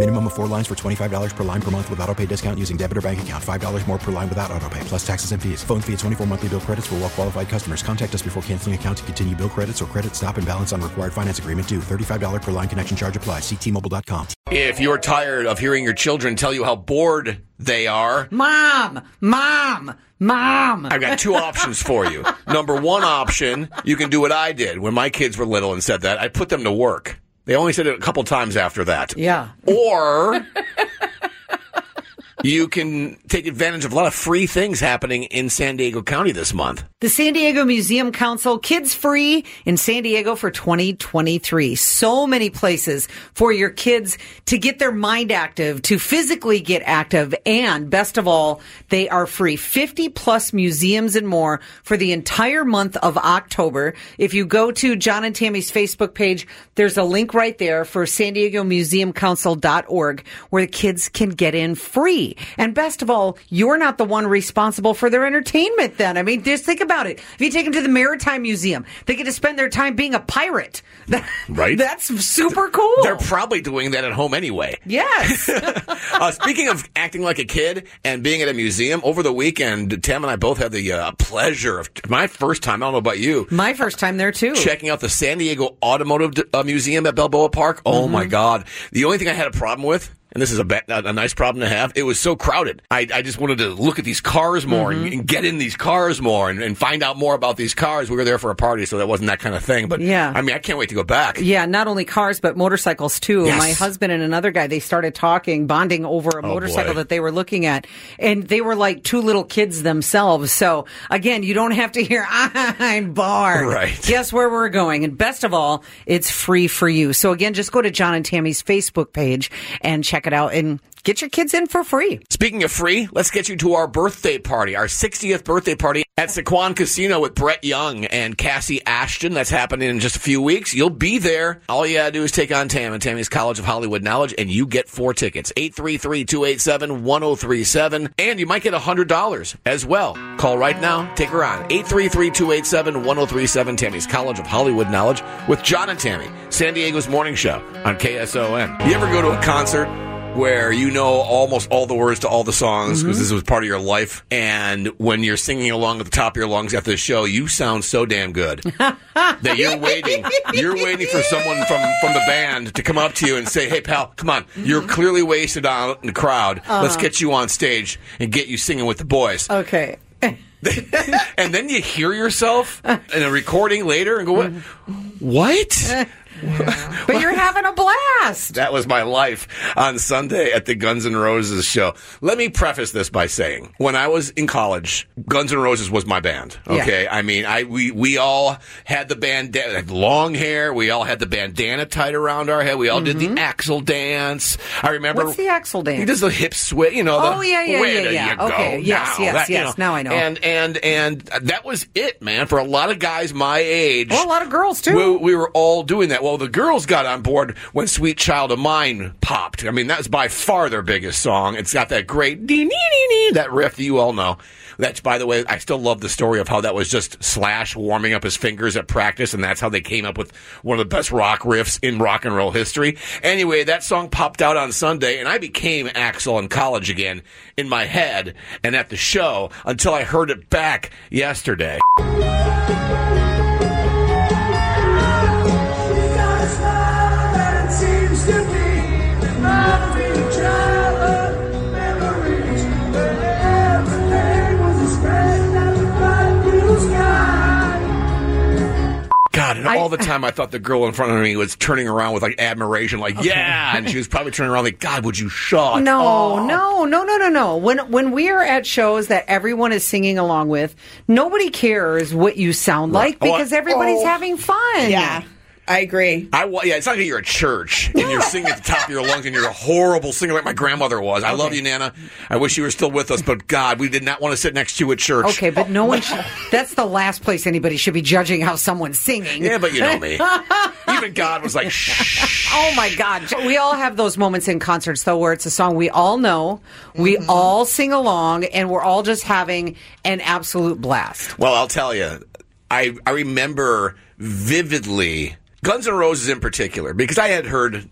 Minimum of four lines for $25 per line per month with auto pay discount using debit or bank account. $5 more per line without auto pay, plus taxes and fees. Phone fee at 24 monthly bill credits for well qualified customers. Contact us before canceling account to continue bill credits or credit stop and balance on required finance agreement due. $35 per line connection charge applies. Ctmobile.com. If you're tired of hearing your children tell you how bored they are, Mom, mom, mom. I've got two options for you. Number one option, you can do what I did when my kids were little and said that. I put them to work. They only said it a couple times after that. Yeah. Or you can take advantage of a lot of free things happening in San Diego County this month. The San Diego Museum Council, kids free in San Diego for 2023. So many places for your kids to get their mind active, to physically get active, and best of all, they are free. 50 plus museums and more for the entire month of October. If you go to John and Tammy's Facebook page, there's a link right there for San Diego Museum Council.org where the kids can get in free. And best of all, you're not the one responsible for their entertainment then. I mean, just think about it. If you take them to the Maritime Museum, they get to spend their time being a pirate. Right. That's super cool. They're probably doing that at home anyway. yes. Uh, speaking of acting like a kid and being at a museum, over the weekend, Tam and I both had the uh, pleasure of my first time. I don't know about you. My first time there too. Checking out the San Diego Automotive uh, Museum at Balboa Park. Oh Mm-hmm. my God. The only thing I had a problem with, and this is a, ba- a nice problem to have, it was so crowded. I, I just wanted to look at these cars more Mm-hmm. and, and get in these cars more and, and find out more about these cars. We were there for a party, so that wasn't that kind of thing. But Yeah. I mean, I can't wait to go back. Yeah, not only cars but motorcycles too. Yes. My husband and another guy they started talking, bonding over a Oh, motorcycle boy. that they were looking at, and they were like two little kids themselves. So again, you don't have to hear I'm bored. Right. Guess where we're going, and best of all, it's free for you. So again, just go to John and Tammy's Facebook page and check it out and get your kids in for free. Speaking of free, let's get you to our birthday party, our 60th birthday party at Sycuan Casino with Brett Young and Kassi Ashton. That's happening in just a few weeks. You'll be there. All you gotta do is take on Tam and Tammy's College of Hollywood Knowledge, and you get four tickets. 833-287-1037, and you might get $100 as well. Call right now. Take her on. 833-287-1037, Tammy's College of Hollywood Knowledge with John and Tammy, San Diego's morning show on KSON. You ever go to a concert where you know almost all the words to all the songs because mm-hmm. this was part of your life. And when you're singing along at the top of your lungs after the show, you sound so damn good that you're waiting. You're waiting for someone from from the band to come up to you and say, "Hey, pal, come on! Mm-hmm. You're clearly wasted out in the crowd. Uh-huh. Let's get you on stage and get you singing with the boys." Okay. and then you hear yourself in a recording later and go, "What? What?" But you're having a blast. That was my life on Sunday at the Guns N' Roses show. Let me preface this by saying, when I was in college, Guns N' Roses was my band. Okay, I mean, I we we all had the band had long hair. We all had the bandana tied around our head. We all did the Axl dance. I remember Mm-hmm. What's the Axl dance? He does the hip switch. You know. The, Oh, yeah, yeah, yeah, yeah. Okay, yes, now? yes, That, you yes. Now I know. And and and that was it, man. For a lot of guys my age, Well, a lot of girls too. we, we were all doing that. Well, the girls got on board when "Sweet Child o' Mine" popped. I mean, that's by far their biggest song. It's got that great dee, dee, dee, dee, that riff that you all know. That's, by the way, I still love the story of how that was just Slash warming up his fingers at practice, and that's how they came up with one of the best rock riffs in rock and roll history. Anyway, that song popped out on Sunday, and I became Axl in college again in my head and at the show until I heard it back yesterday. God, it And all the time I thought the girl in front of me was turning around with like admiration, like, yeah. And she was probably turning around like, God, would you shut No, up?" no, no, no, no, no. When when we are at shows that everyone is singing along with, nobody cares what you sound like Oh, I- because everybody's Oh. having fun. Yeah, I agree. I yeah, it's not like you're at church and you're singing at the top of your lungs and you're a horrible singer like my grandmother was. I love you, Nana. I wish you were still with us, but God, we did not want to sit next to you at church. Okay, but no one. Should, that's the last place anybody should be judging how someone's singing. Yeah, but you know me. Even God was like, shh. Oh my God. We all have those moments in concerts, though, where it's a song we all know, we Mm-hmm. all sing along, and we're all just having an absolute blast. Well, I'll tell you, I I remember vividly Guns N' Roses in particular because I had heard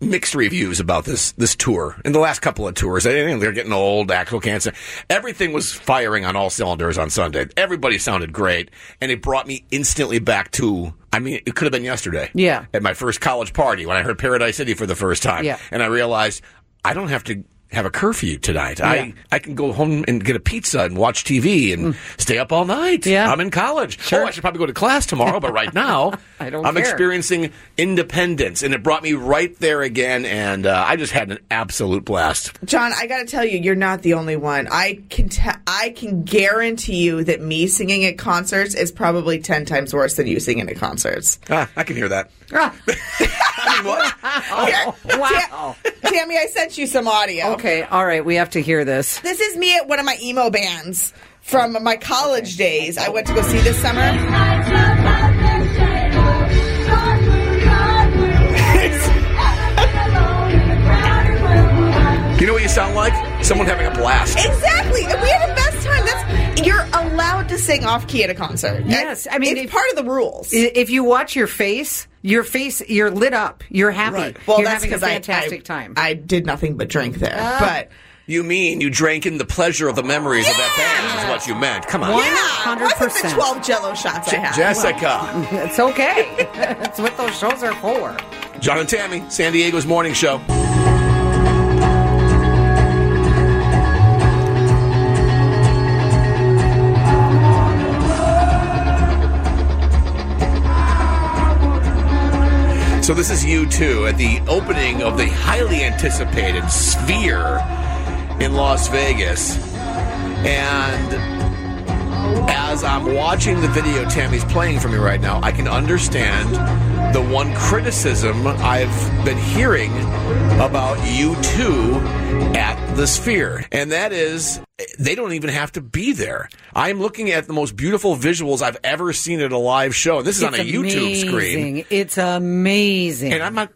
mixed reviews about this this tour in the last couple of tours. I think they're getting old, actual cancer. Everything was firing on all cylinders on Sunday. Everybody sounded great, and it brought me instantly back to. I mean, it could have been yesterday. Yeah. At my first college party when I heard Paradise City for the first time. Yeah. And I realized I don't have to have a curfew tonight. I, I can go home and get a pizza and watch TV and stay up all night. Mm. Yeah. I'm in college. Oh, I should probably go to class tomorrow, but right now I don't I'm care. experiencing independence, and it brought me right there again. And uh, I just had an absolute blast. John, I got to tell you, you're not the only one. I can te- I can guarantee you that me singing at concerts is probably ten times worse than you singing at concerts. Ah, I can hear that. Ah, I mean, what? Here, wow. Ta- Tammy, I sent you some audio. Okay, all right, we have to hear this. This is me at one of my emo bands from my college days. I went to go see this summer. Off key at a concert. Yes, I mean, it's if- part of the rules. If you watch your face, your face, you're lit up. You're happy. Well, you're that's having a because I- fantastic I, time. I did nothing but drink there, Ah. but. You mean you drank in the pleasure of the memories of that band? Is what you meant? Come on, One Yeah, one hundred percent. twelve Jello shots I had. Jessica, It's okay. That's what those shows are for. John and Tammy, San Diego's morning show. So this is U2 at the opening of the highly anticipated Sphere in Las Vegas. And as I'm watching the video Tammy's playing for me right now, I can understand the one criticism I've been hearing about U2 at the Sphere. And that is, they don't even have to be there. I'm looking at the most beautiful visuals I've ever seen at a live show. And this is on a It's YouTube screen. It's amazing. And I'm not.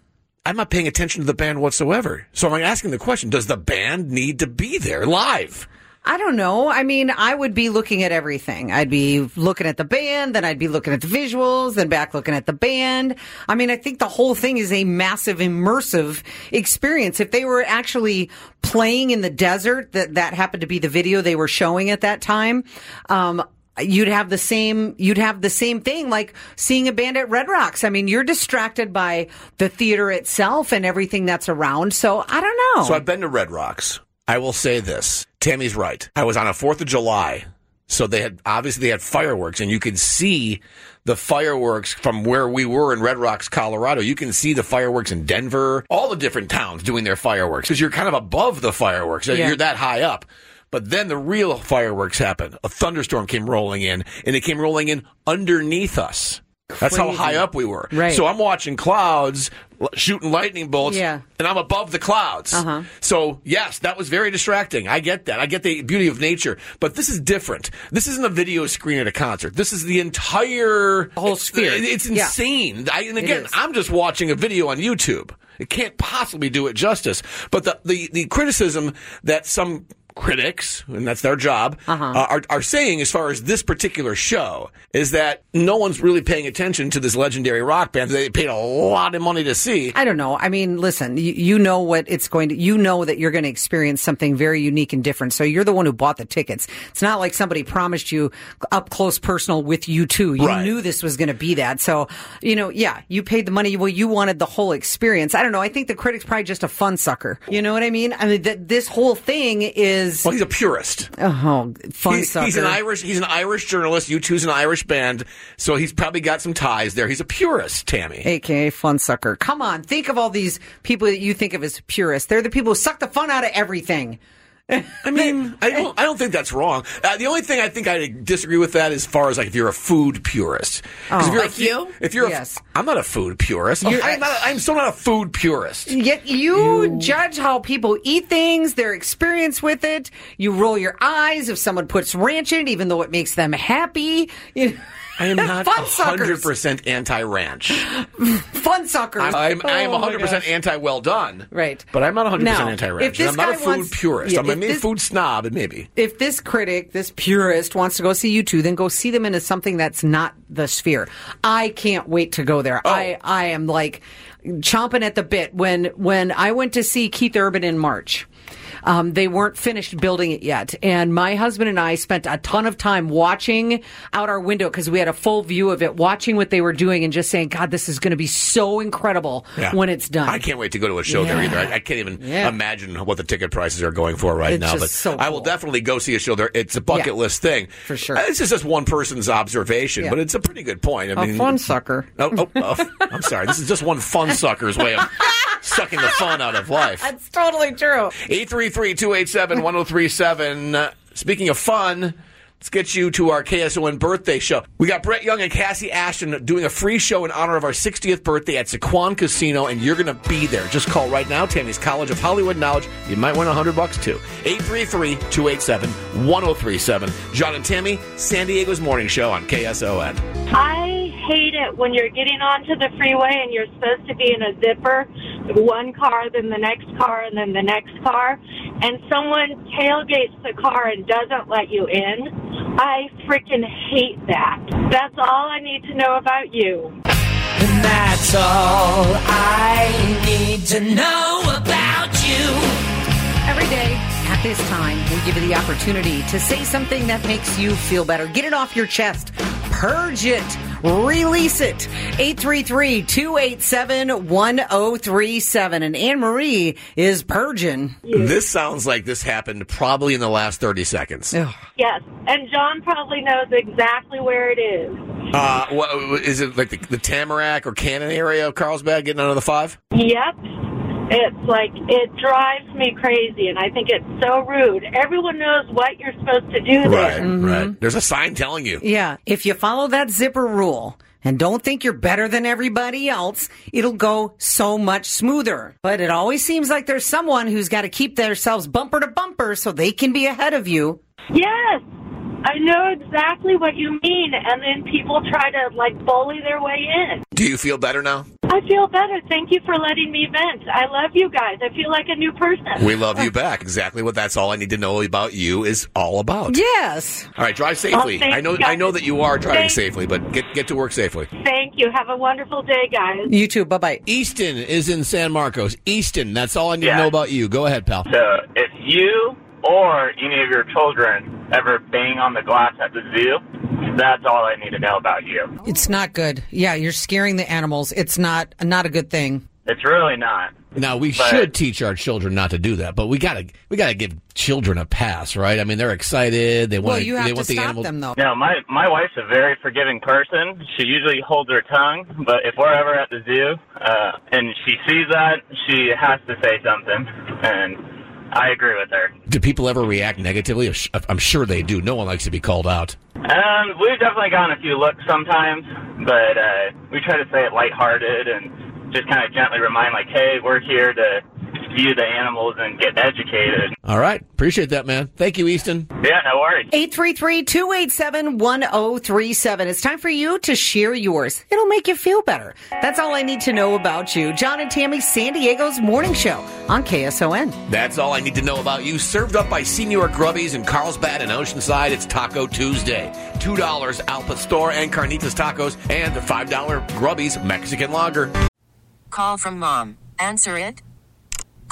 I'm not paying attention to the band whatsoever. So I'm asking the question: Does the band need to be there live? I don't know. I mean, I would be looking at everything. I'd be looking at the band, then I'd be looking at the visuals, then back looking at the band. I mean, I think the whole thing is a massive immersive experience. If they were actually playing in the desert, that that happened to be the video they were showing at that time. Um, You'd have the same, you'd have the same thing like seeing a band at Red Rocks. I mean, you're distracted by the theater itself and everything that's around. So I don't know. So I've been to Red Rocks. I will say this: Tammy's right. I was on a Fourth of July, so they had obviously they had fireworks, and you could see the fireworks from where we were in Red Rocks, Colorado. You can see the fireworks in Denver, all the different towns doing their fireworks because you're kind of above the fireworks. Yeah. You're that high up. But then the real fireworks happened. A thunderstorm came rolling in, and it came rolling in underneath us. That's how high up we were. Right. So I'm watching clouds shooting lightning bolts, Yeah. and I'm above the clouds. Uh-huh. So yes, that was very distracting. I get that. I get the beauty of nature, but this is different. This isn't a video screen at a concert. This is the entire whole it's- sphere. It's Yeah. insane. I, and again. I'm just watching a video on YouTube. It can't possibly do it justice. But the the, the criticism that some critics, and that's their job, Uh-huh. uh, are, are saying as far as this particular show is that no one's really paying attention to this legendary rock band that they paid a lot of money to see. I don't know. I mean, listen, you, you know what it's going to, you know that you're going to experience something very unique and different. So you're the one who bought the tickets. It's not like somebody promised you up close personal with U2. You Right. knew this was going to be that. So, you know, yeah, you paid the money. Well, you wanted the whole experience. I don't know. I think the critic's probably just a fun sucker. You know what I mean? I mean, th- this whole thing is is Well, he's a purist. oh fun He- sucker. he's an Irish. He's an Irish journalist. U2's an Irish band, so he's probably got some ties there. He's a purist, Tammy. AKA fun sucker. Come on, think of all these people that you think of as purists. They're the people who suck the fun out of everything. I mean, I don't. I don't think that's wrong. Uh, the only thing I think I disagree with that as far as like if you're a food purist. 'Cause if you're a Like fu- you? If you're, Yes. a, I'm not a food purist. I'm, not, I'm still not a food purist. Yet you, judge how people eat things, their experience with it. You roll your eyes if someone puts ranch in it, even though it makes them happy. You I am not hundred percent anti-ranch. Fun suckers. I'm, I'm, I am Oh, my 100 percent anti-well done. Right. But I'm not hundred percent anti-ranch. I'm not a food wants- purist. yeah, I'm a this- food snob, maybe. if this critic, this purist wants to go see U2, then go see them into something that's not the sphere. I can't wait to go there. I, oh. I am like chomping at the bit when when I went to see Keith Urban in March. Um, they weren't finished building it yet, and my husband and I spent a ton of time watching out our window because we had a full view of it, watching what they were doing, and just saying, "God, this is going to be so incredible Yeah. when it's done." I can't wait to go to a show there either. I, I can't even Yeah. imagine what the ticket prices are going for right It's now. But so I will cool. definitely go see a show there. It's a bucket Yeah. list thing For sure. Uh, This is just one person's observation, Yeah. but it's a pretty good point. I A mean, fun sucker. Oh, oh, oh, I'm sorry. This is just one fun sucker's way of sucking the fun out of life. That's totally true. 833-287-1037. Uh, Speaking of fun, let's get you to our KSON birthday show. We got Brett Young and Kassi Ashton doing a free show in honor of our 60th birthday at Sycuan Casino, and you're going to be there. Just call right now, Tammy's College of Hollywood Knowledge. You might win 100 bucks too. 833-287-1037. John and Tammy, San Diego's morning show on KSON. I hate it when you're getting onto the freeway and you're supposed to be in a zipper, one car, then the next car, and then the next car, and someone tailgates the car and doesn't let you in. I freaking hate that. That's all I need to know about you. And that's all I need to know about you. Every day at this time, we give you the opportunity to say something that makes you feel better. Get it off your chest. Purge it. Release it. 833-287-1037. And Anne Marie is purging. This sounds like this happened probably in the last 30 seconds. Yes, and John probably knows exactly where it is. Uh, what, is it like the, the Tamarack or Cannon area of Carlsbad getting under the five? Yep. It's like, it drives me crazy, and I think it's so rude. Everyone knows what you're supposed to do there. Right, mm-hmm. right. There's a sign telling you. Yeah. If you follow that zipper rule and don't think you're better than everybody else, it'll go so much smoother. But it always seems like there's someone who's got to keep themselves bumper to bumper so they can be ahead of you. Yes, I know exactly what you mean, and then people try to like bully their way in. Do you feel better now? I feel better. Thank you for letting me vent. I love you guys. I feel like a new person. We love you back. Exactly what that's all I need to know about you is all about. Yes. All right, drive oh, safely. Oh, I know. I know that you are driving Thank- safely, but get get to work safely. Thank you. Have a wonderful day, guys. You too. Bye bye. Easton is in San Marcos. Easton, that's all I need Yeah. to know about you. Go ahead, pal. So if you or any of your children ever bang on the glass at the zoo, that's all I need to know about you. It's not good. Yeah, you're scaring the animals. It's not not a good thing. It's really not. Now we But- should teach our children not to do that, but we gotta we gotta give children a pass, right? I mean, they're excited. They want Well, you have they to want the stop animal. them though. No, my my wife's a very forgiving person. She usually holds her tongue, but if we're ever at the zoo uh, and she sees that, she has to say something, and I agree with her. Do people ever react negatively? I'm sure they do. No one likes to be called out. Um, we've definitely gotten a few looks sometimes, but uh, we try to say it lighthearted and just kind of gently remind, like, hey, we're here to view the animals and get educated. All right, appreciate that, man. Thank you, Easton. Yeah, no worries. 833-287-1037. It's time for you to share yours. It'll make you feel better. That's all I need to know about you. John and Tammy, San Diego's morning show on KSON. That's all I need to know about you. Served up by Senor Grubby's in Carlsbad and Oceanside. It's Taco Tuesday. $2 Al Pastor and Carnitas Tacos and the $5 Grubbies Mexican Lager. Call from mom. Answer it.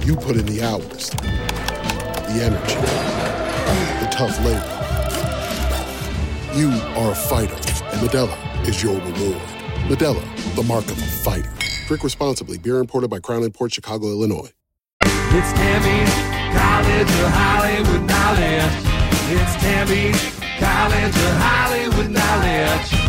You put in the hours, the energy, the tough labor. You are a fighter, and Modelo is your reward. Modelo, the mark of a fighter. Drink responsibly. Beer imported by Crown Port Chicago, Illinois. It's Tammy's College of Hollywood Knowledge. It's Tammy's College of Hollywood Knowledge.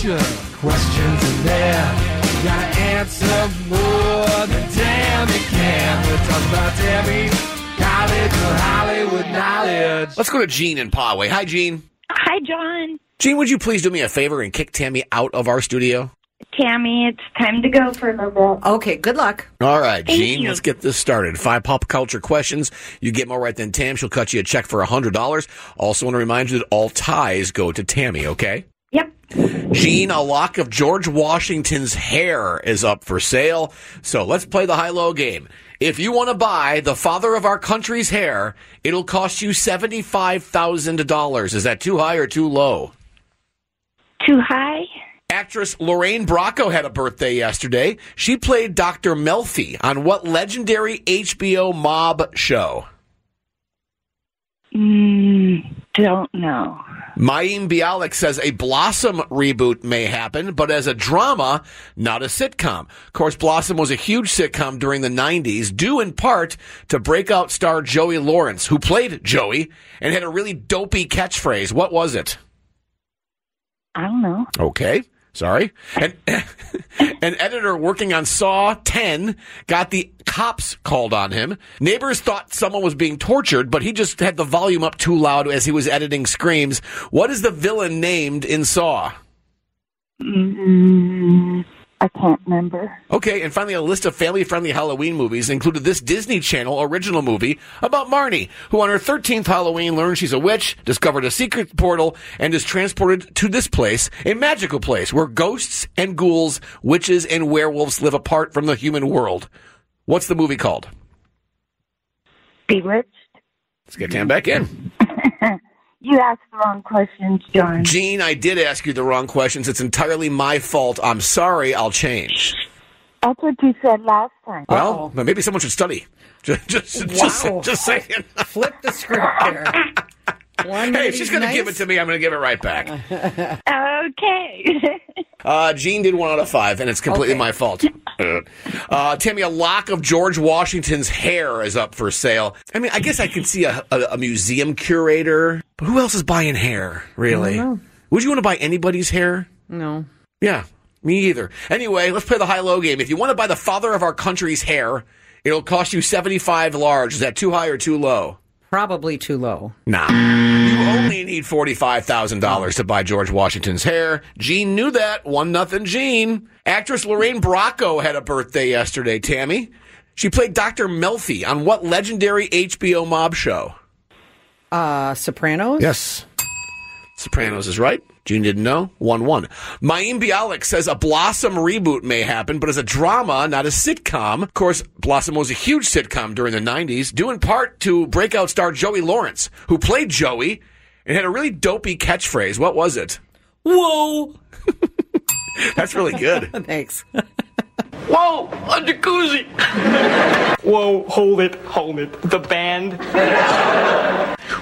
Culture questions in there. You gotta answer more than Tammy can. We're talking about Tammy's College of Hollywood Knowledge. Let's go to Gene in Poway. Hi, Gene. Hi, John. Gene, would you please do me a favor and kick Tammy out of our studio? Tammy, it's time to go for a little bit. Okay, good luck. All right, Thank Gene, you. let's get this started. Five pop culture questions. You get more right than Tam. She'll cut you a check for $100. Also want to remind you that all ties go to Tammy, okay? Gene, a lock of George Washington's hair is up for sale. So let's play the high-low game. If you want to buy the father of our country's hair, it'll cost you $75,000. Is that too high or too low? Too high? Actress Lorraine Bracco had a birthday yesterday. She played Dr. Melfi on what legendary HBO mob show? Mm, don't know. Mayim Bialik says a Blossom reboot may happen, but as a drama, not a sitcom. Of course, Blossom was a huge sitcom during the 90s, due in part to breakout star Joey Lawrence, who played Joey and had a really dopey catchphrase. What was it? I don't know. Okay. Sorry. And an editor working on Saw 10 got the cops called on him. Neighbors thought someone was being tortured, but he just had the volume up too loud as he was editing screams. What is the villain named in Saw? Mm, I can't remember. Okay, and finally, a list of family friendly Halloween movies included this Disney Channel original movie about Marnie, who on her 13th Halloween learns she's a witch, discovered a secret portal, and is transported to this place, a magical place where ghosts and ghouls, witches, and werewolves live apart from the human world. What's the movie called? Bewitched? Let's get Dan back in. You asked the wrong questions, John. Gene, I did ask you the wrong questions. It's entirely my fault. I'm sorry. I'll change. That's what you said last time. Well, maybe someone should study. Just, just, just, Wow. just saying. Flip the script there. One Hey, if she's these going to give it to me, I'm going to give it right back. Okay. Uh, Gene did one out of five, and it's completely Okay. my fault. Uh, Tammy, a lock of George Washington's hair is up for sale. I mean, I guess I could see a, a, a museum curator, but who else is buying hair, really? Would you want to buy anybody's hair? No. Yeah, me either. Anyway, let's play the high-low game. If you want to buy the father of our country's hair, it'll cost you 75 large. Is that too high or too low? Probably too low. Nah. You only need $45,000 to buy George Washington's hair. Gene knew that. One nothing Gene. Actress Lorraine Bracco had a birthday yesterday, Tammy. She played Dr. Melfi on what legendary HBO mob show? Uh, Sopranos? Yes. Sopranos is right. Gene didn't know. 1 1. Mayim Bialik says a Blossom reboot may happen, but as a drama, not a sitcom. Of course, Blossom was a huge sitcom during the 90s, due in part to breakout star Joey Lawrence, who played Joey and had a really dopey catchphrase. What was it? Whoa! That's really good. Thanks. Whoa, a jacuzzi! Whoa, hold it, hold it. The band.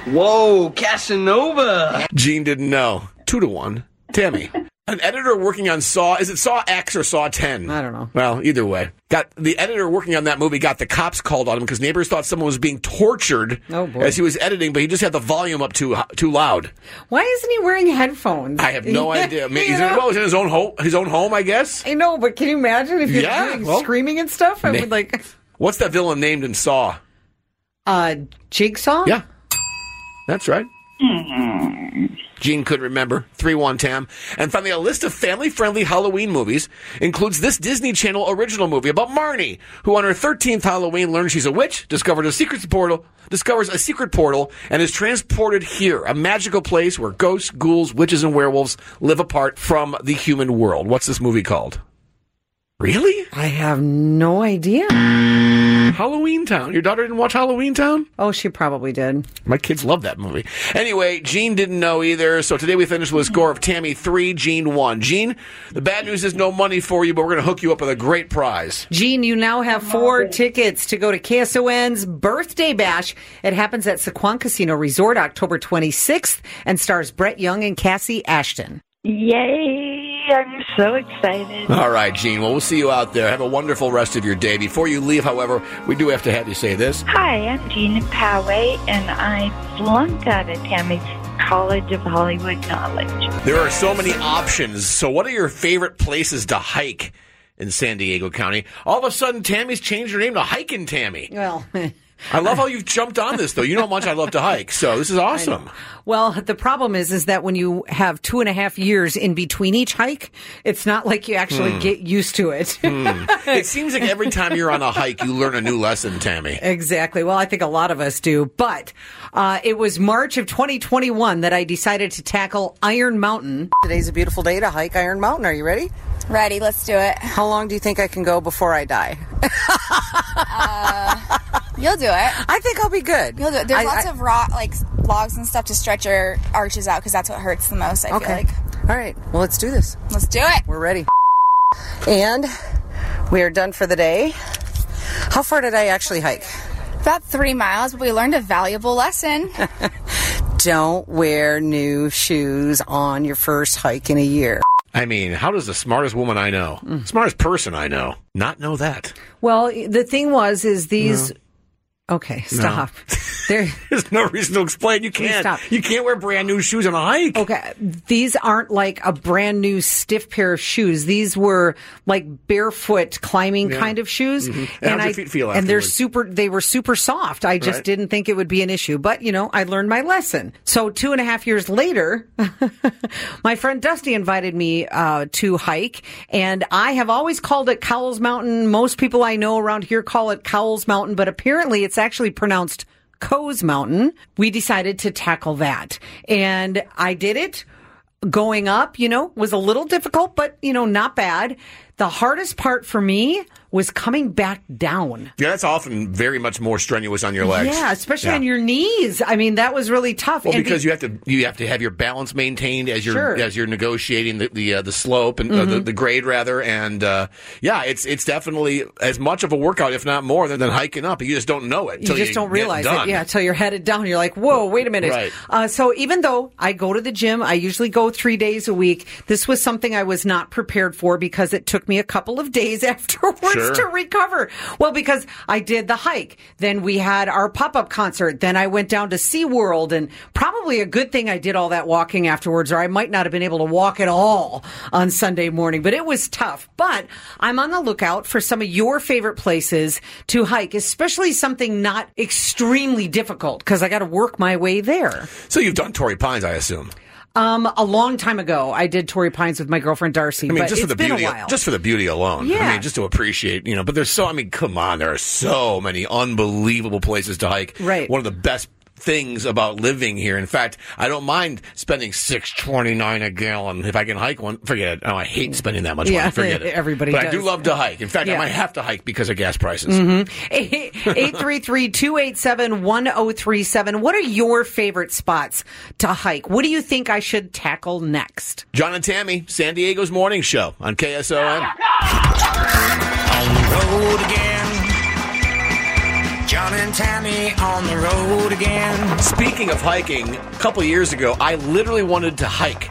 Whoa, Casanova! Gene didn't know. 2 to 1. Tammy. An editor working on Saw, is it Saw X or Saw 10? I don't know. Well, either way. Got the editor working on that movie got the cops called on him because neighbors thought someone was being tortured Oh, boy. as he was editing, but he just had the volume up too too loud. Why isn't he wearing headphones? I have no idea. I mean, he's, in, well, he's in his own home, his own home, I guess. I know, but can you imagine if you're Yeah, doing well, screaming and stuff? I na- would like What's that villain named in Saw? uh Jigsaw? Yeah. That's right. Hmm. Gene couldn't remember. 3 1 Tam. And finally, a list of family friendly Halloween movies includes this Disney Channel original movie about Marnie, who on her 13th Halloween learns she's a witch, discovers a secret portal, discovers a secret portal, and is transported here, a magical place where ghosts, ghouls, witches, and werewolves live apart from the human world. What's this movie called? Really? I have no idea. Halloween Town. Your daughter didn't watch Halloween Town? Oh, she probably did. My kids love that movie. Anyway, Gene didn't know either, so today we finished with a score of Tammy 3, Gene 1. Gene, the bad news is no money for you, but we're going to hook you up with a great prize. Gene, you now have four tickets to go to KSON's birthday bash. It happens at Sycuan Casino Resort October 26th and stars Brett Young and Kassi Ashton. Yay! I'm so excited. All right, Gene. Well, we'll see you out there. Have a wonderful rest of your day. Before you leave, however, we do have to have you say this. Hi, I'm Gina Poway, and I flunked out of Tammy's College of Hollywood Knowledge. There are so many options. So, what are your favorite places to hike in San Diego County? All of a sudden, Tammy's changed her name to Hiking Tammy. Well, I love how you've jumped on this, though. You know how much I love to hike, so this is awesome. well, the problem is, is that when you have two and a half years in between each hike, it's not like you actually Hmm. get used to it. It seems like every time you're on a hike, you learn a new lesson, Tammy. Exactly. Well, I think a lot of us do. But uh, it was March of 2021 that I decided to tackle Iron Mountain. Today's a beautiful day to hike Iron Mountain. Are you ready? Ready, let's do it. How long do you think I can go before I die? You'll do it. I think I'll be good. You'll do it. There's I- lots I- of rock, like logs and stuff to stretch your arches out because that's what hurts the most. I feel Okay. like. All right. Well, let's do this. Let's do it. We're ready. And we are done for the day. How far did I actually hike? About three miles, but we learned a valuable lesson. Don't wear new shoes on your first hike in a year. I mean, how does the smartest woman I know, mm. smartest person I know, not know that? Well, the thing was, is these. Okay, stop. There. There's no reason to explain. You can't. stop. You can't wear brand new shoes on a hike. Okay, these aren't like a brand new stiff pair of shoes. These were like barefoot climbing Yeah. kind of shoes, Mhm. And your feet feel and they're super. They were super soft. I just Right. didn't think it would be an issue, but you know, I learned my lesson. So two and a half years later, my friend Dusty invited me uh, to hike, and I have always called it Cowles Mountain. Most people I know around here call it Cowles Mountain, but apparently it's actually pronounced Coes Mountain. We decided to tackle that, and I did it. Going up, you know, was a little difficult, but you know, not bad. The hardest part for me was coming back down. Yeah, that's often very much more strenuous on your legs. Yeah, especially Yeah. on your knees. I mean, that was really tough. Well, And because be- you have to you have to have your balance maintained as you're Sure. as you're negotiating the the, uh, the slope and uh, the, Mhm. the grade rather, and uh, yeah, it's it's definitely as much of a workout, if not more, than, than hiking up. You just don't know it. you just don't realize it. Yeah, until you're headed down. You're like, whoa, wait a minute. Right. Uh, so even though I go to the gym, I usually go three days a week. This was something I was not prepared for because it took me a couple of days afterwards Sure. To recover. Well, because I did the hike. Then we had our pop up concert. Then I went down to SeaWorld and probably a good thing I did all that walking afterwards, or I might not have been able to walk at all on Sunday morning. But it was tough. But I'm on the lookout for some of your favorite places to hike, especially something not extremely difficult because I got to work my way there. So you've done Torrey Pines, I assume. Um, a long time ago, I did Torrey Pines with my girlfriend Darcy. I mean, just for the beauty, just for the beauty alone. Yeah. I mean, just to appreciate, you know. But there's so, I mean, come on, there are so many unbelievable places to hike. Right. One of the best things about living here. In fact, I don't mind spending six twenty nine a gallon if I can hike one. Forget it. Oh, I hate spending that much Yeah, money. Forget it. everybody But I do love to hike. In fact, I might have to hike because of gas prices. Mm-hmm. 833-287-1037. What are your favorite spots to hike? What do you think I should tackle next? John and Tammy, San Diego's morning show on KSON. On the road again. John and Tammy on the road again. Speaking of hiking, a couple years ago, I literally wanted to hike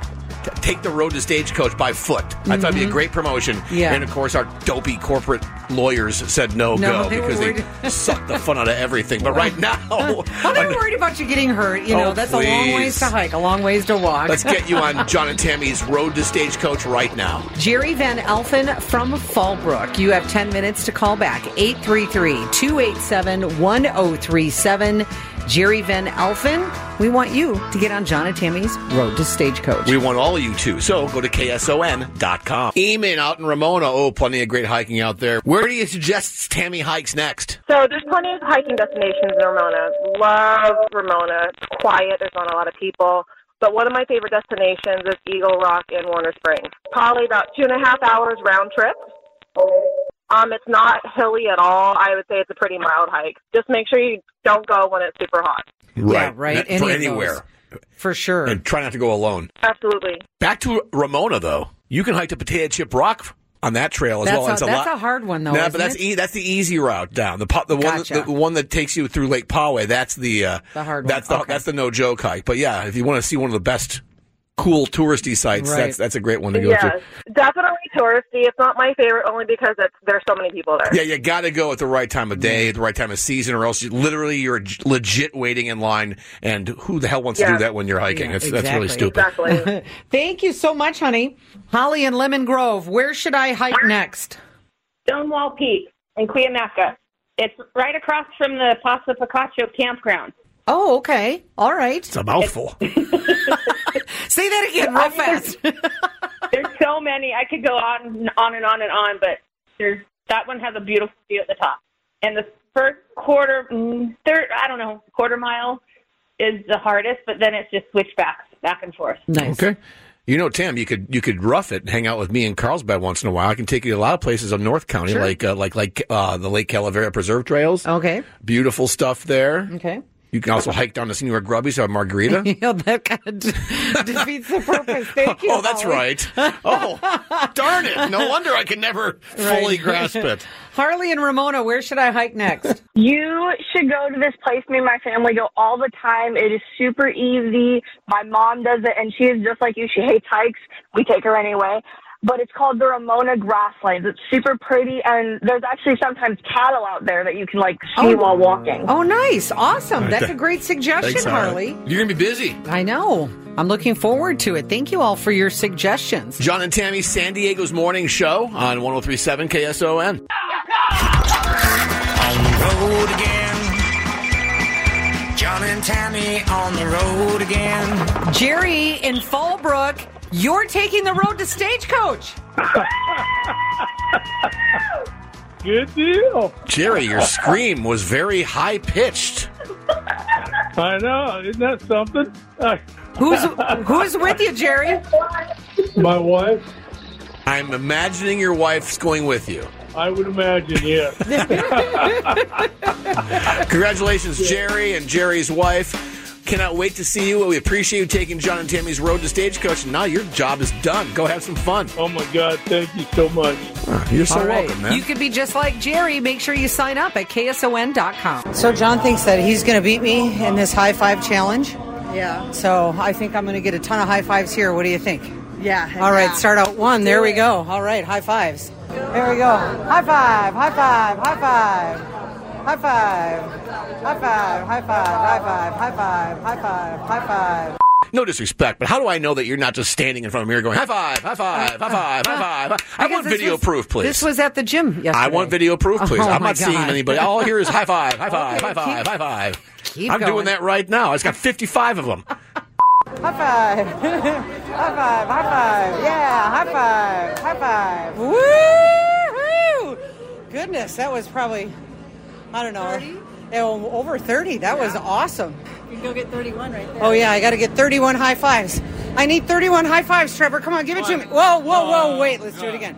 take the road to stagecoach by foot. I thought it'd be a Mhm. great promotion. Yeah. And of course, our dopey corporate lawyers said no, No, go they because they sucked the fun out of everything. But right now, Well, they're worried about you getting hurt. You know, Oh, that's a long ways to hike, a long ways to walk. let's get you on John and Tammy's road to stagecoach right now. Jerry Van Elfen from Fallbrook. You have 10 minutes to call back. 833 287 1037. Jerry Van Elfen, we want you to get on John and Tammy's Road to Stagecoach. We want all of you to. So go to KSON.com. Eamon out in Ramona. Oh, plenty of great hiking out there. Where do you suggest Tammy hikes next? So there's plenty of hiking destinations in Ramona. Love Ramona. It's quiet. There's not a lot of people. But one of my favorite destinations is Eagle Rock in Warner Springs. Probably about two and a half hours round trip. Um, it's not hilly at all. I would say it's a pretty mild hike. Just make sure you don't go when it's super hot. Yeah, right. Not Any For of anywhere. For sure. And try not to go alone. Absolutely. Back to Ramona, though. You can hike to Potato Chip Rock on that trail as That's, well. a, It's that's lot- a hard one, though. Nah, isn't but that's it? e- that's the easy route down. The po- the one Gotcha. the one that takes you through Lake Poway. That's the uh, The hard one. That's the Okay. that's the no joke hike. But yeah, if you want to see one of the best cool touristy sites, Right. that's that's a great one to go yes, to. definitely touristy. It's not my favorite only because it's, there's so many people there. Yeah, you got to go at the right time of day, at the right time of season, or else you, literally you're legit waiting in line. And who the hell wants to do that when you're hiking? Yeah, that's, that's really stupid. exactly. Thank you so much, honey. Holly and Lemon Grove, where should I hike next? Stonewall Peak in Cuyamaca. It's right across from the Paso Picacho campground. Oh, okay. All right. It's a mouthful. Say that again real fast. There's so many. I could go on and on and on and on, but there's that one has a beautiful view at the top. And the first quarter, mm, third, I don't know, quarter mile is the hardest, but then it's just switchbacks back and forth. Nice. Okay. You know, Tim, you could you could rough it and hang out with me in Carlsbad once in a while. I can take you to a lot of places on North County, Sure. like uh, like like uh, the Lake Calavera Preserve Trails. Okay. Beautiful stuff there. Okay. You can also hike down to Senor Grubby's have a margarita. Yeah, that kind of de- defeats the purpose. Thank you. oh, that's Holly. right. Oh, darn it! No wonder I can never fully grasp it. Harley and Ramona, where should I hike next? You should go to this place. Me and my family go all the time. It is super easy. My mom does it, and she is just like you. She hates hikes. We take her anyway. But it's called the Ramona Grasslands. It's super pretty, and there's actually sometimes cattle out there that you can like see oh. while walking. Oh, nice. Awesome. That's a great suggestion, Thanks, Harley. You're gonna be busy. I know. I'm looking forward to it. Thank you all for your suggestions. John and Tammy, San Diego's morning show on 1037 KSON. On the road again. John and Tammy on the road again. Jerry in Fallbrook, you're taking the road to Stagecoach. Good deal. Jerry, your scream was very high pitched. I know. Isn't that something? Who's who's with you, Jerry? my wife. I'm imagining your wife's going with you. I would imagine, yes. Congratulations, Jerry and Jerry's wife. Cannot wait to see you. We appreciate you taking John and Tammy's road to Stagecoach. And now your job is done. Go have some fun. Oh my God! Thank you so much. Ah, you're so All right. welcome, man. You could be just like Jerry. Make sure you sign up at KSON.com. So, John thinks that he's going to beat me in this high five challenge. Yeah. So, I think I'm going to get a ton of high fives here. What do you think? Yeah. All right, yeah. start out one. There we go. All right, high fives. Here we go. High five, high five, high five. High five. High five, high five, high five, high five, high five, high five. No disrespect, but how do I know that you're not just standing in front of a mirror going high five, high five, high five, high five? I, want video was- proof, please. This was at the gym yesterday. I want video proof, please. Oh, I'm not seeing anybody. All I hear is high five, high five, Okay, high five, keep- high five. keep I'm going. doing that right now. I just got 55 of them. High five. high five, high five. Yeah, high five, high five. Woo! Goodness, that was probably, I don't know, yeah, oh, over 30. That was awesome. You can go get 31 right there. Oh, yeah, I got to get 31 high fives. I need 31 high fives, Trevor. Come on, give it to me. Whoa, whoa, whoa, wait. Let's do it again.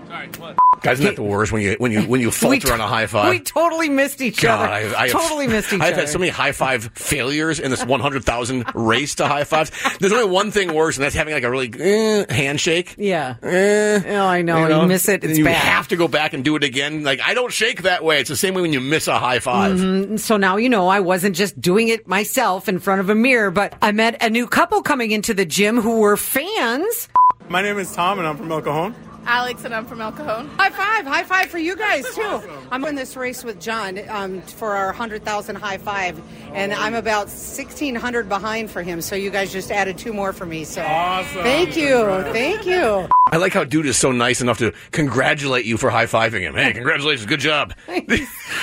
Guys, isn't that the worst when you when you when you falter on a high five? We totally missed each God, other. I, I have, totally missed each other. I've had so many high five failures in this 100,000 race to high fives. There's only one thing worse, and that's having like a really eh, handshake. Yeah. Eh, oh, I know. You, miss it. and It's you bad. have to go back and do it again. Like I don't shake that way. It's the same way when you miss a high 5 Mhm. So now you know I wasn't just doing it myself in front of a mirror, but I met a new couple coming into the gym who were fans My name is Tom, and I'm from El Cajon. Alex, and I'm from El Cajon. High five, high five for you guys too. I'm in this race with John um, for our 100,000 high five, and I'm about 1,600 behind for him. So you guys just added two more for me. So Awesome. thank you, thank you. I like how dude is so nice enough to congratulate you for high fiving him. Hey, congratulations, good job.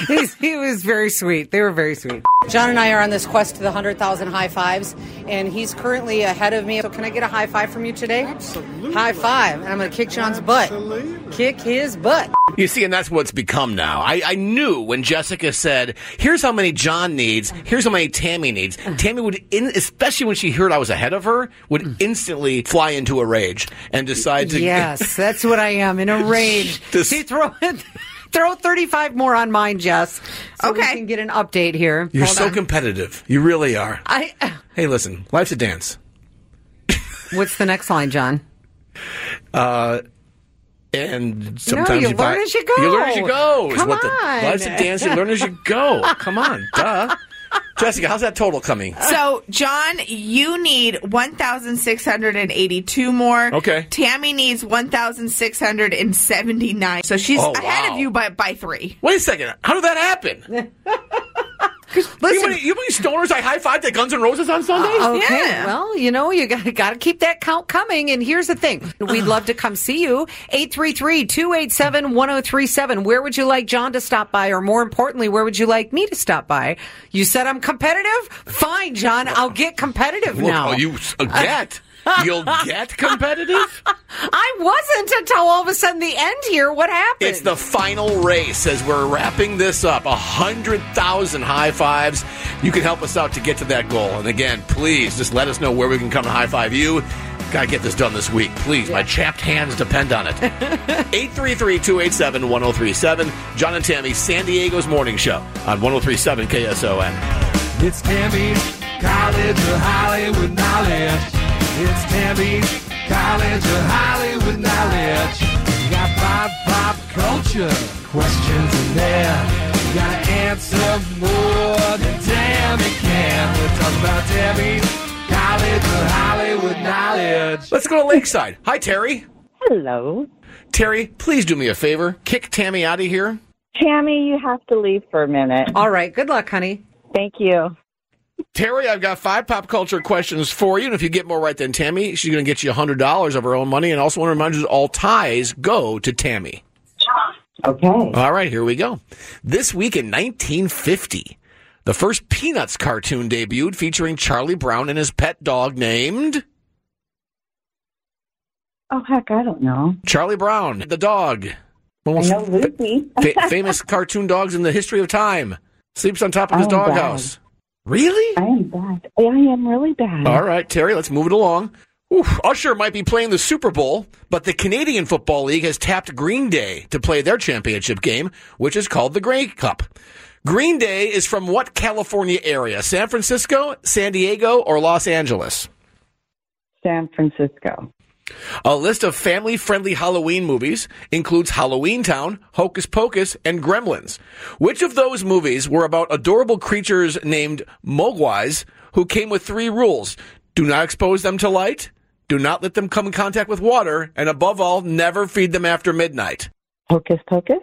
He was very sweet. They were very sweet. John and I are on this quest to the 100,000 high fives, and he's currently ahead of me. So can I get a high five from you today? Absolutely. High five, and I'm going to kick John's butt. Kick his butt. You see, and that's what's become now. I, I knew when Jessica said, "Here's how many John needs. Here's how many Tammy needs." Tammy would, in, especially when she heard I was ahead of her, would instantly fly into a rage and decide to. Yes, that's what I am in a rage. This- See, throw throw 35 more on mine, Jess. So we Okay. can get an update here. You're Hold so on. competitive. You really are. I. Hey, listen, life's a dance. What's the next line, John? Uh, and sometimes you you, learn buy- as you go. You learn as you go. is Come what the, on. life's a dance. You learn as you go. Come on, duh. Jessica, how's that total coming? So, John, you need 1,682 more. Okay. Tammy needs 1,679. So she's Oh, ahead wow. of you by, by three. Wait a second. How did that happen? Listen, you, many, you many stoners I high fived at Guns N' Roses on Sunday? Uh, okay, well, you know, you got, got to keep that count coming. And here's the thing we'd love to come see you. 833 287 1037. Where would you like John to stop by? Or more importantly, where would you like me to stop by? You said I'm competitive? Fine, John. I'll get competitive Look, now. oh, you uh, get. You'll get competitive? I wasn't until all of a sudden the end here. What happened? It's the final race as we're wrapping this up. A hundred thousand high fives. You can help us out to get to that goal. And again, please just let us know where we can come to high five you. Gotta get this done this week. Please. My chapped hands depend on it. 833-287-1037. John and Tammy, San Diego's morning show on 1037 KSON. It's Tammy's College of Hollywood Knowledge. It's Tammy's College of Hollywood Knowledge. You got pop, pop culture questions in there. You gotta answer more than Tammy can. We're talking about Tammy's College of Hollywood Knowledge. Let's go to Lakeside. Hi, Terry. Hello. Terry, please do me a favor. Kick Tammy out of here. Tammy, you have to leave for a minute. All right. Good luck, honey. Thank you. Terry, I've got five pop culture questions for you. And if you get more right than Tammy, she's going to get you $100 of her own money. And also want to remind you that all ties go to Tammy. Okay. All right, here we go. This week in 1950, the first Peanuts cartoon debuted featuring Charlie Brown and his pet dog named Oh, heck, I don't know. Charlie Brown, the dog. I know Lucy. fa- famous cartoon dogs in the history of time. Sleeps on top of his oh, bad. doghouse. Really? I am bad. I am really bad. All right, Terry, let's move it along. Oof, Usher might be playing the Super Bowl, but the Canadian Football League has tapped Green Day to play their championship game, which is called the Grey Cup. Green Day is from what California area? San Francisco, San Diego, or Los Angeles? San Francisco. A list of family friendly Halloween movies includes Halloween Town, Hocus Pocus, and Gremlins. Which of those movies were about adorable creatures named Mogwais who came with three rules? Do not expose them to light, do not let them come in contact with water, and above all, never feed them after midnight. Hocus Pocus?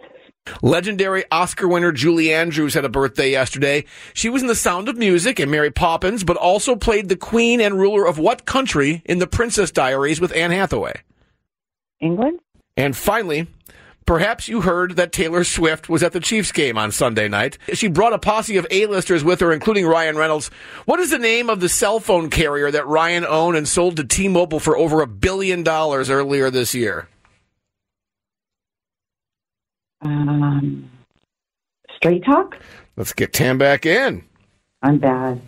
Legendary Oscar winner Julie Andrews had a birthday yesterday. She was in The Sound of Music and Mary Poppins, but also played the queen and ruler of what country in The Princess Diaries with Anne Hathaway? England? And finally, perhaps you heard that Taylor Swift was at the Chiefs game on Sunday night. She brought a posse of A-listers with her, including Ryan Reynolds. What is the name of the cell phone carrier that Ryan owned and sold to T-Mobile for over a billion dollars earlier this year? Um, straight talk? Let's get Tam back in. I'm bad.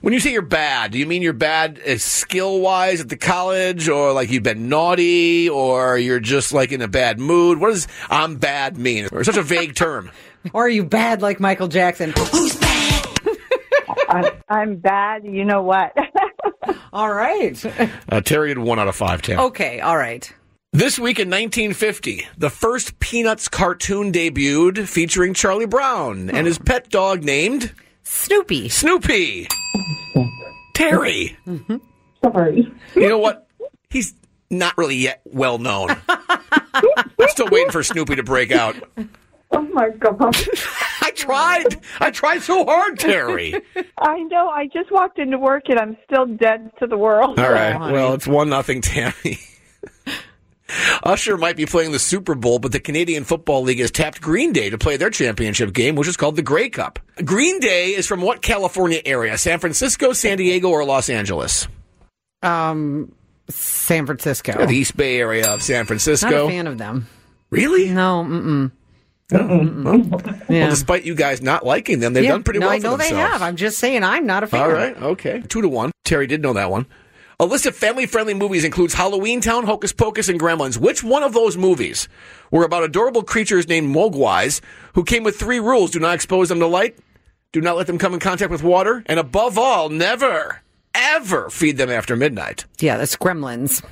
When you say you're bad, do you mean you're bad skill wise at the college, or like you've been naughty, or you're just like in a bad mood? What does "I'm bad" mean? Or such a vague term. Or are you bad like Michael Jackson? I'm, I'm bad. You know what? All right. Uh, Terry had one out of five. Tam. Okay. All right. This week in 1950, the first Peanuts cartoon debuted featuring Charlie Brown and his pet dog named Snoopy. Snoopy. Terry. Sorry. You know what? He's not really yet well known. I'm still waiting for Snoopy to break out. Oh my god! I tried. I tried so hard, Terry. I know. I just walked into work and I'm still dead to the world. All right. Oh, well, it's one nothing, Tammy. Usher might be playing the Super Bowl, but the Canadian Football League has tapped Green Day to play their championship game, which is called the Grey Cup. Green Day is from what California area? San Francisco, San Diego, or Los Angeles? Um, San Francisco. The East Bay area of San Francisco. Not a fan of them. Really? No. Mm-mm. Well, Yeah. despite you guys not liking them, they've Yeah, done pretty no, well I know for they have. I'm just saying, I'm not a fan. All right, okay. Two to one. Terry did know that one. A list of family friendly movies includes Halloween Town, Hocus Pocus, and Gremlins. Which one of those movies were about adorable creatures named Mogwais who came with three rules? Do not expose them to light, do not let them come in contact with water, and above all, never, ever feed them after midnight. Yeah, that's Gremlins.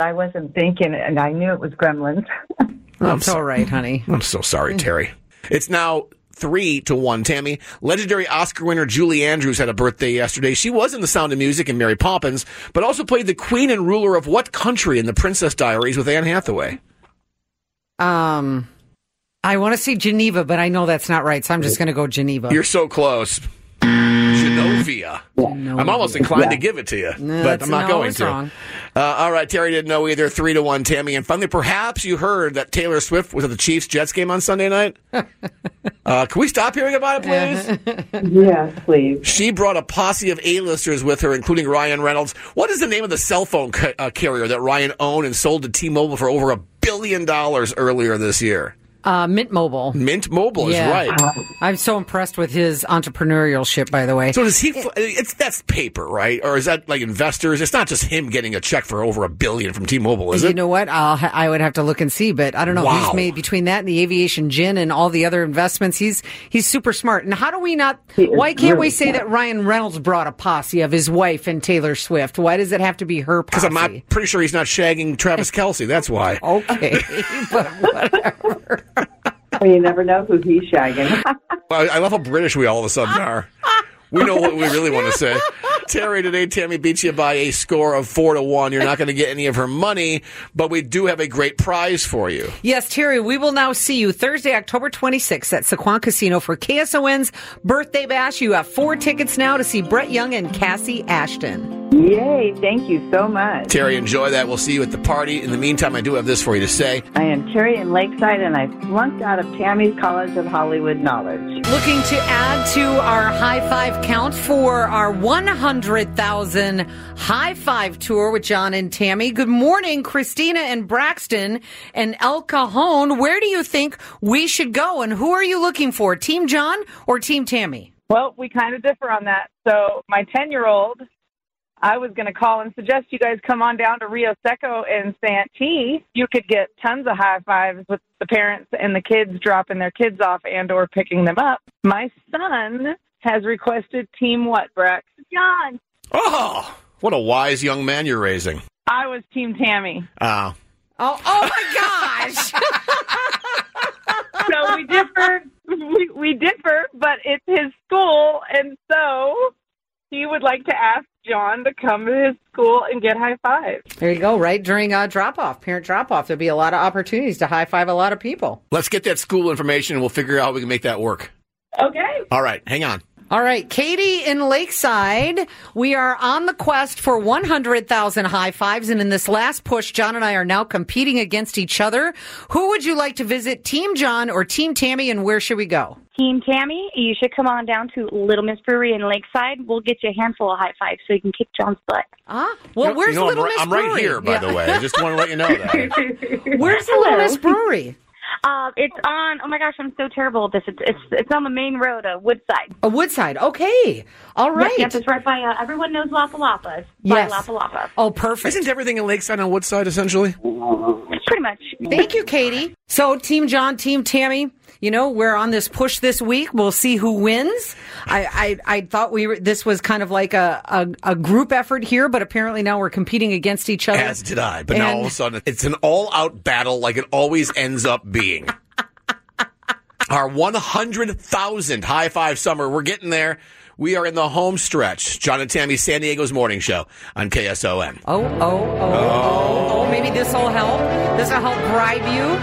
I wasn't thinking, and I knew it was Gremlins. I'm That's all right, honey. I'm so sorry, Terry. It's now three to one. Tammy, legendary Oscar winner Julie Andrews had a birthday yesterday. She was in The Sound of Music and Mary Poppins, but also played the queen and ruler of what country in The Princess Diaries with Anne Hathaway? Um, I want to see Geneva, but I know that's not right, so I'm just going to go Geneva. You're so close. Genovia. I'm almost inclined to give it to you, No, but I'm not no, going to. Uh, all right, Terry didn't know either. Three to one, Tammy. And finally, perhaps you heard that Taylor Swift was at the Chiefs Jets game on Sunday night. uh, can we stop hearing about it, please? yes, please. She brought a posse of A-listers with her, including Ryan Reynolds. What is the name of the cell phone ca- uh, carrier that Ryan owned and sold to T-Mobile for over a billion dollars earlier this year? Uh, Mint Mobile. Mint Mobile is Yeah. right. I'm so impressed with his entrepreneurialship, by the way. So does he? It's that's paper, right? Or is that like investors? It's not just him getting a check for over a billion from T-Mobile, is you it? You know what? I'll I would have to look and see, but I don't know. Wow. He's made between that and the aviation gin and all the other investments. He's he's super smart. And how do we not? Why can't we really say that Ryan Reynolds brought a posse of his wife and Taylor Swift? Why does it have to be her Because? I'm not pretty sure he's not shagging Travis Kelce. That's why. Okay, but whatever. Well, you never know who he's shagging. Well, I I love how British we all of a sudden are. We know what we really want to say. Terry, today Tammy beats you by a score of four to one. You're not going to get any of her money, but we do have a great prize for you. Yes, Terry, we will now see you Thursday, October 26th at Sycuan Casino for KSON's birthday bash. You have four tickets now to see Brett Young and Kassi Ashton. Yay! Thank you so much. Terry, enjoy that. We'll see you at the party. In the meantime, I do have this for you to say. I am Terry in Lakeside, and I flunked out of Tammy's College of Hollywood Knowledge. Looking to add to our high five count for our 100,000 high five tour with John and Tammy. Good morning, Christina and Braxton and El Cajon. Where do you think we should go and who are you looking for? Team John or Team Tammy? Well, we kind of differ on that. So my 10 year old, I was going to call and suggest you guys come on down to Rio Seco and Santee. You could get tons of high fives with the parents and the kids dropping their kids off and or picking them up. My son has requested team what, Breck? John. Oh, what a wise young man you're raising. I was team Tammy. Uh, Oh, oh my gosh. so we differ. We, we differ, but it's his school, and so he would like to ask John to come to his school and get high fives. There you go, right? During uh, drop off, parent drop off, there'll be a lot of opportunities to high five a lot of people. let's get that school information and we'll figure out how we can make that work. Okay. All right, hang on. All right, Katie in Lakeside. We are on the quest for 100,000 high fives. And in this last push, John and I are now competing against each other. Who would you like to visit, Team John or Team Tammy, and where should we go? Team Tammy, you should come on down to Little Miss Brewery in Lakeside. We'll get you a handful of high fives so you can kick John's butt. Ah, well, You know- where's you know, Little I'm, Miss I'm Brewery? right here, by Yeah. the way. I just want to let you know that. Where's the Little Miss Brewery? Uh, it's on. Oh my gosh, I'm so terrible at this. It's it's, it's on the main road, uh, Woodside. A Woodside. Okay. All right. Yep, yep, it's right by. Uh, everyone knows Lapa Lapa. It's by Yes. Lapa Lapa. Oh, perfect. Isn't everything in Lakeside on Woodside essentially? Pretty much. Thank you, Katie. So, Team John, Team Tammy, you know, we're on this push this week. We'll see who wins. I, I, I thought we were, this was kind of like a, a, a group effort here, but apparently now we're competing against each other. As did I. But now all of a sudden, it's an all out battle like it always ends up being. Our 100,000 high five summer, we're getting there. We are in the home stretch. John and Tammy, San Diego's morning show on KSON. Oh, oh, oh, oh, oh. Maybe this will help. This will help bribe you.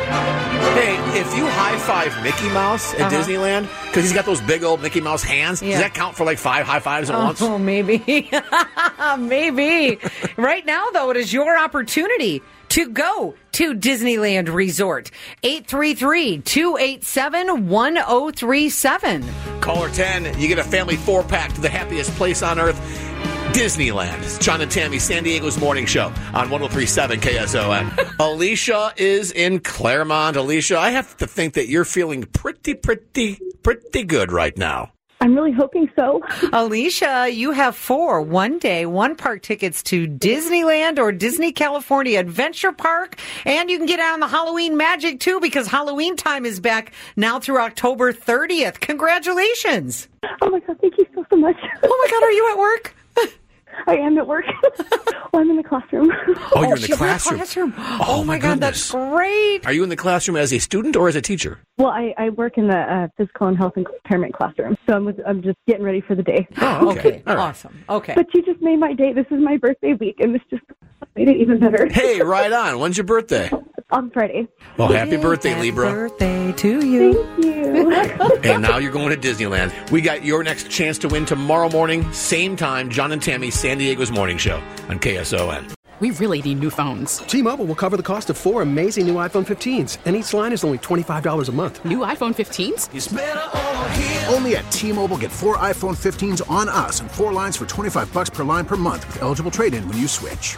Hey, if you high five Mickey Mouse at Uh-huh. Disneyland, because he's got those big old Mickey Mouse hands, Yeah. does that count for like five high fives at once? Oh, maybe. maybe. right now, though, it is your opportunity to go to Disneyland Resort. 833 287 1037. Caller 10, you get a family four pack to the happiest place on earth, Disneyland. It's John and Tammy, San Diego's morning show on 1037 KSON. Alicia is in Clairemont. Alicia, I have to think that you're feeling pretty, pretty, pretty good right now. I'm really hoping so. Alicia, you have four one day, one park tickets to Disneyland or Disney California Adventure Park. And you can get out on the Halloween magic too because Halloween time is back now through October 30th. Congratulations. Oh my god, thank you so, so much. Oh my god, are you at work? I am at work. well, I'm in the classroom. Oh, you're in the she's classroom. Oh, my, god, that's great. Are you in the classroom as a student or as a teacher? Well, I, I work in the uh, physical and health and impairment classroom, so I'm with, I'm just getting ready for the day. Oh, okay. All right. Awesome. Okay. But you just made my day. This is my birthday week, and this just made it even better. Hey, right on. When's your birthday? On Friday. Well, happy birthday, Libra. Happy birthday to you. Thank you. And now you're going to Disneyland. We got your next chance to win tomorrow morning, same time, John and Tammy, San Diego's morning show on KSON. We really need new phones. T-Mobile will cover the cost of four amazing new iPhone 15s, and each line is only $25 a month. New iPhone 15s? Only at T-Mobile get four iPhone 15s on us and four lines for 25 bucks per line per month with eligible trade-in when you switch.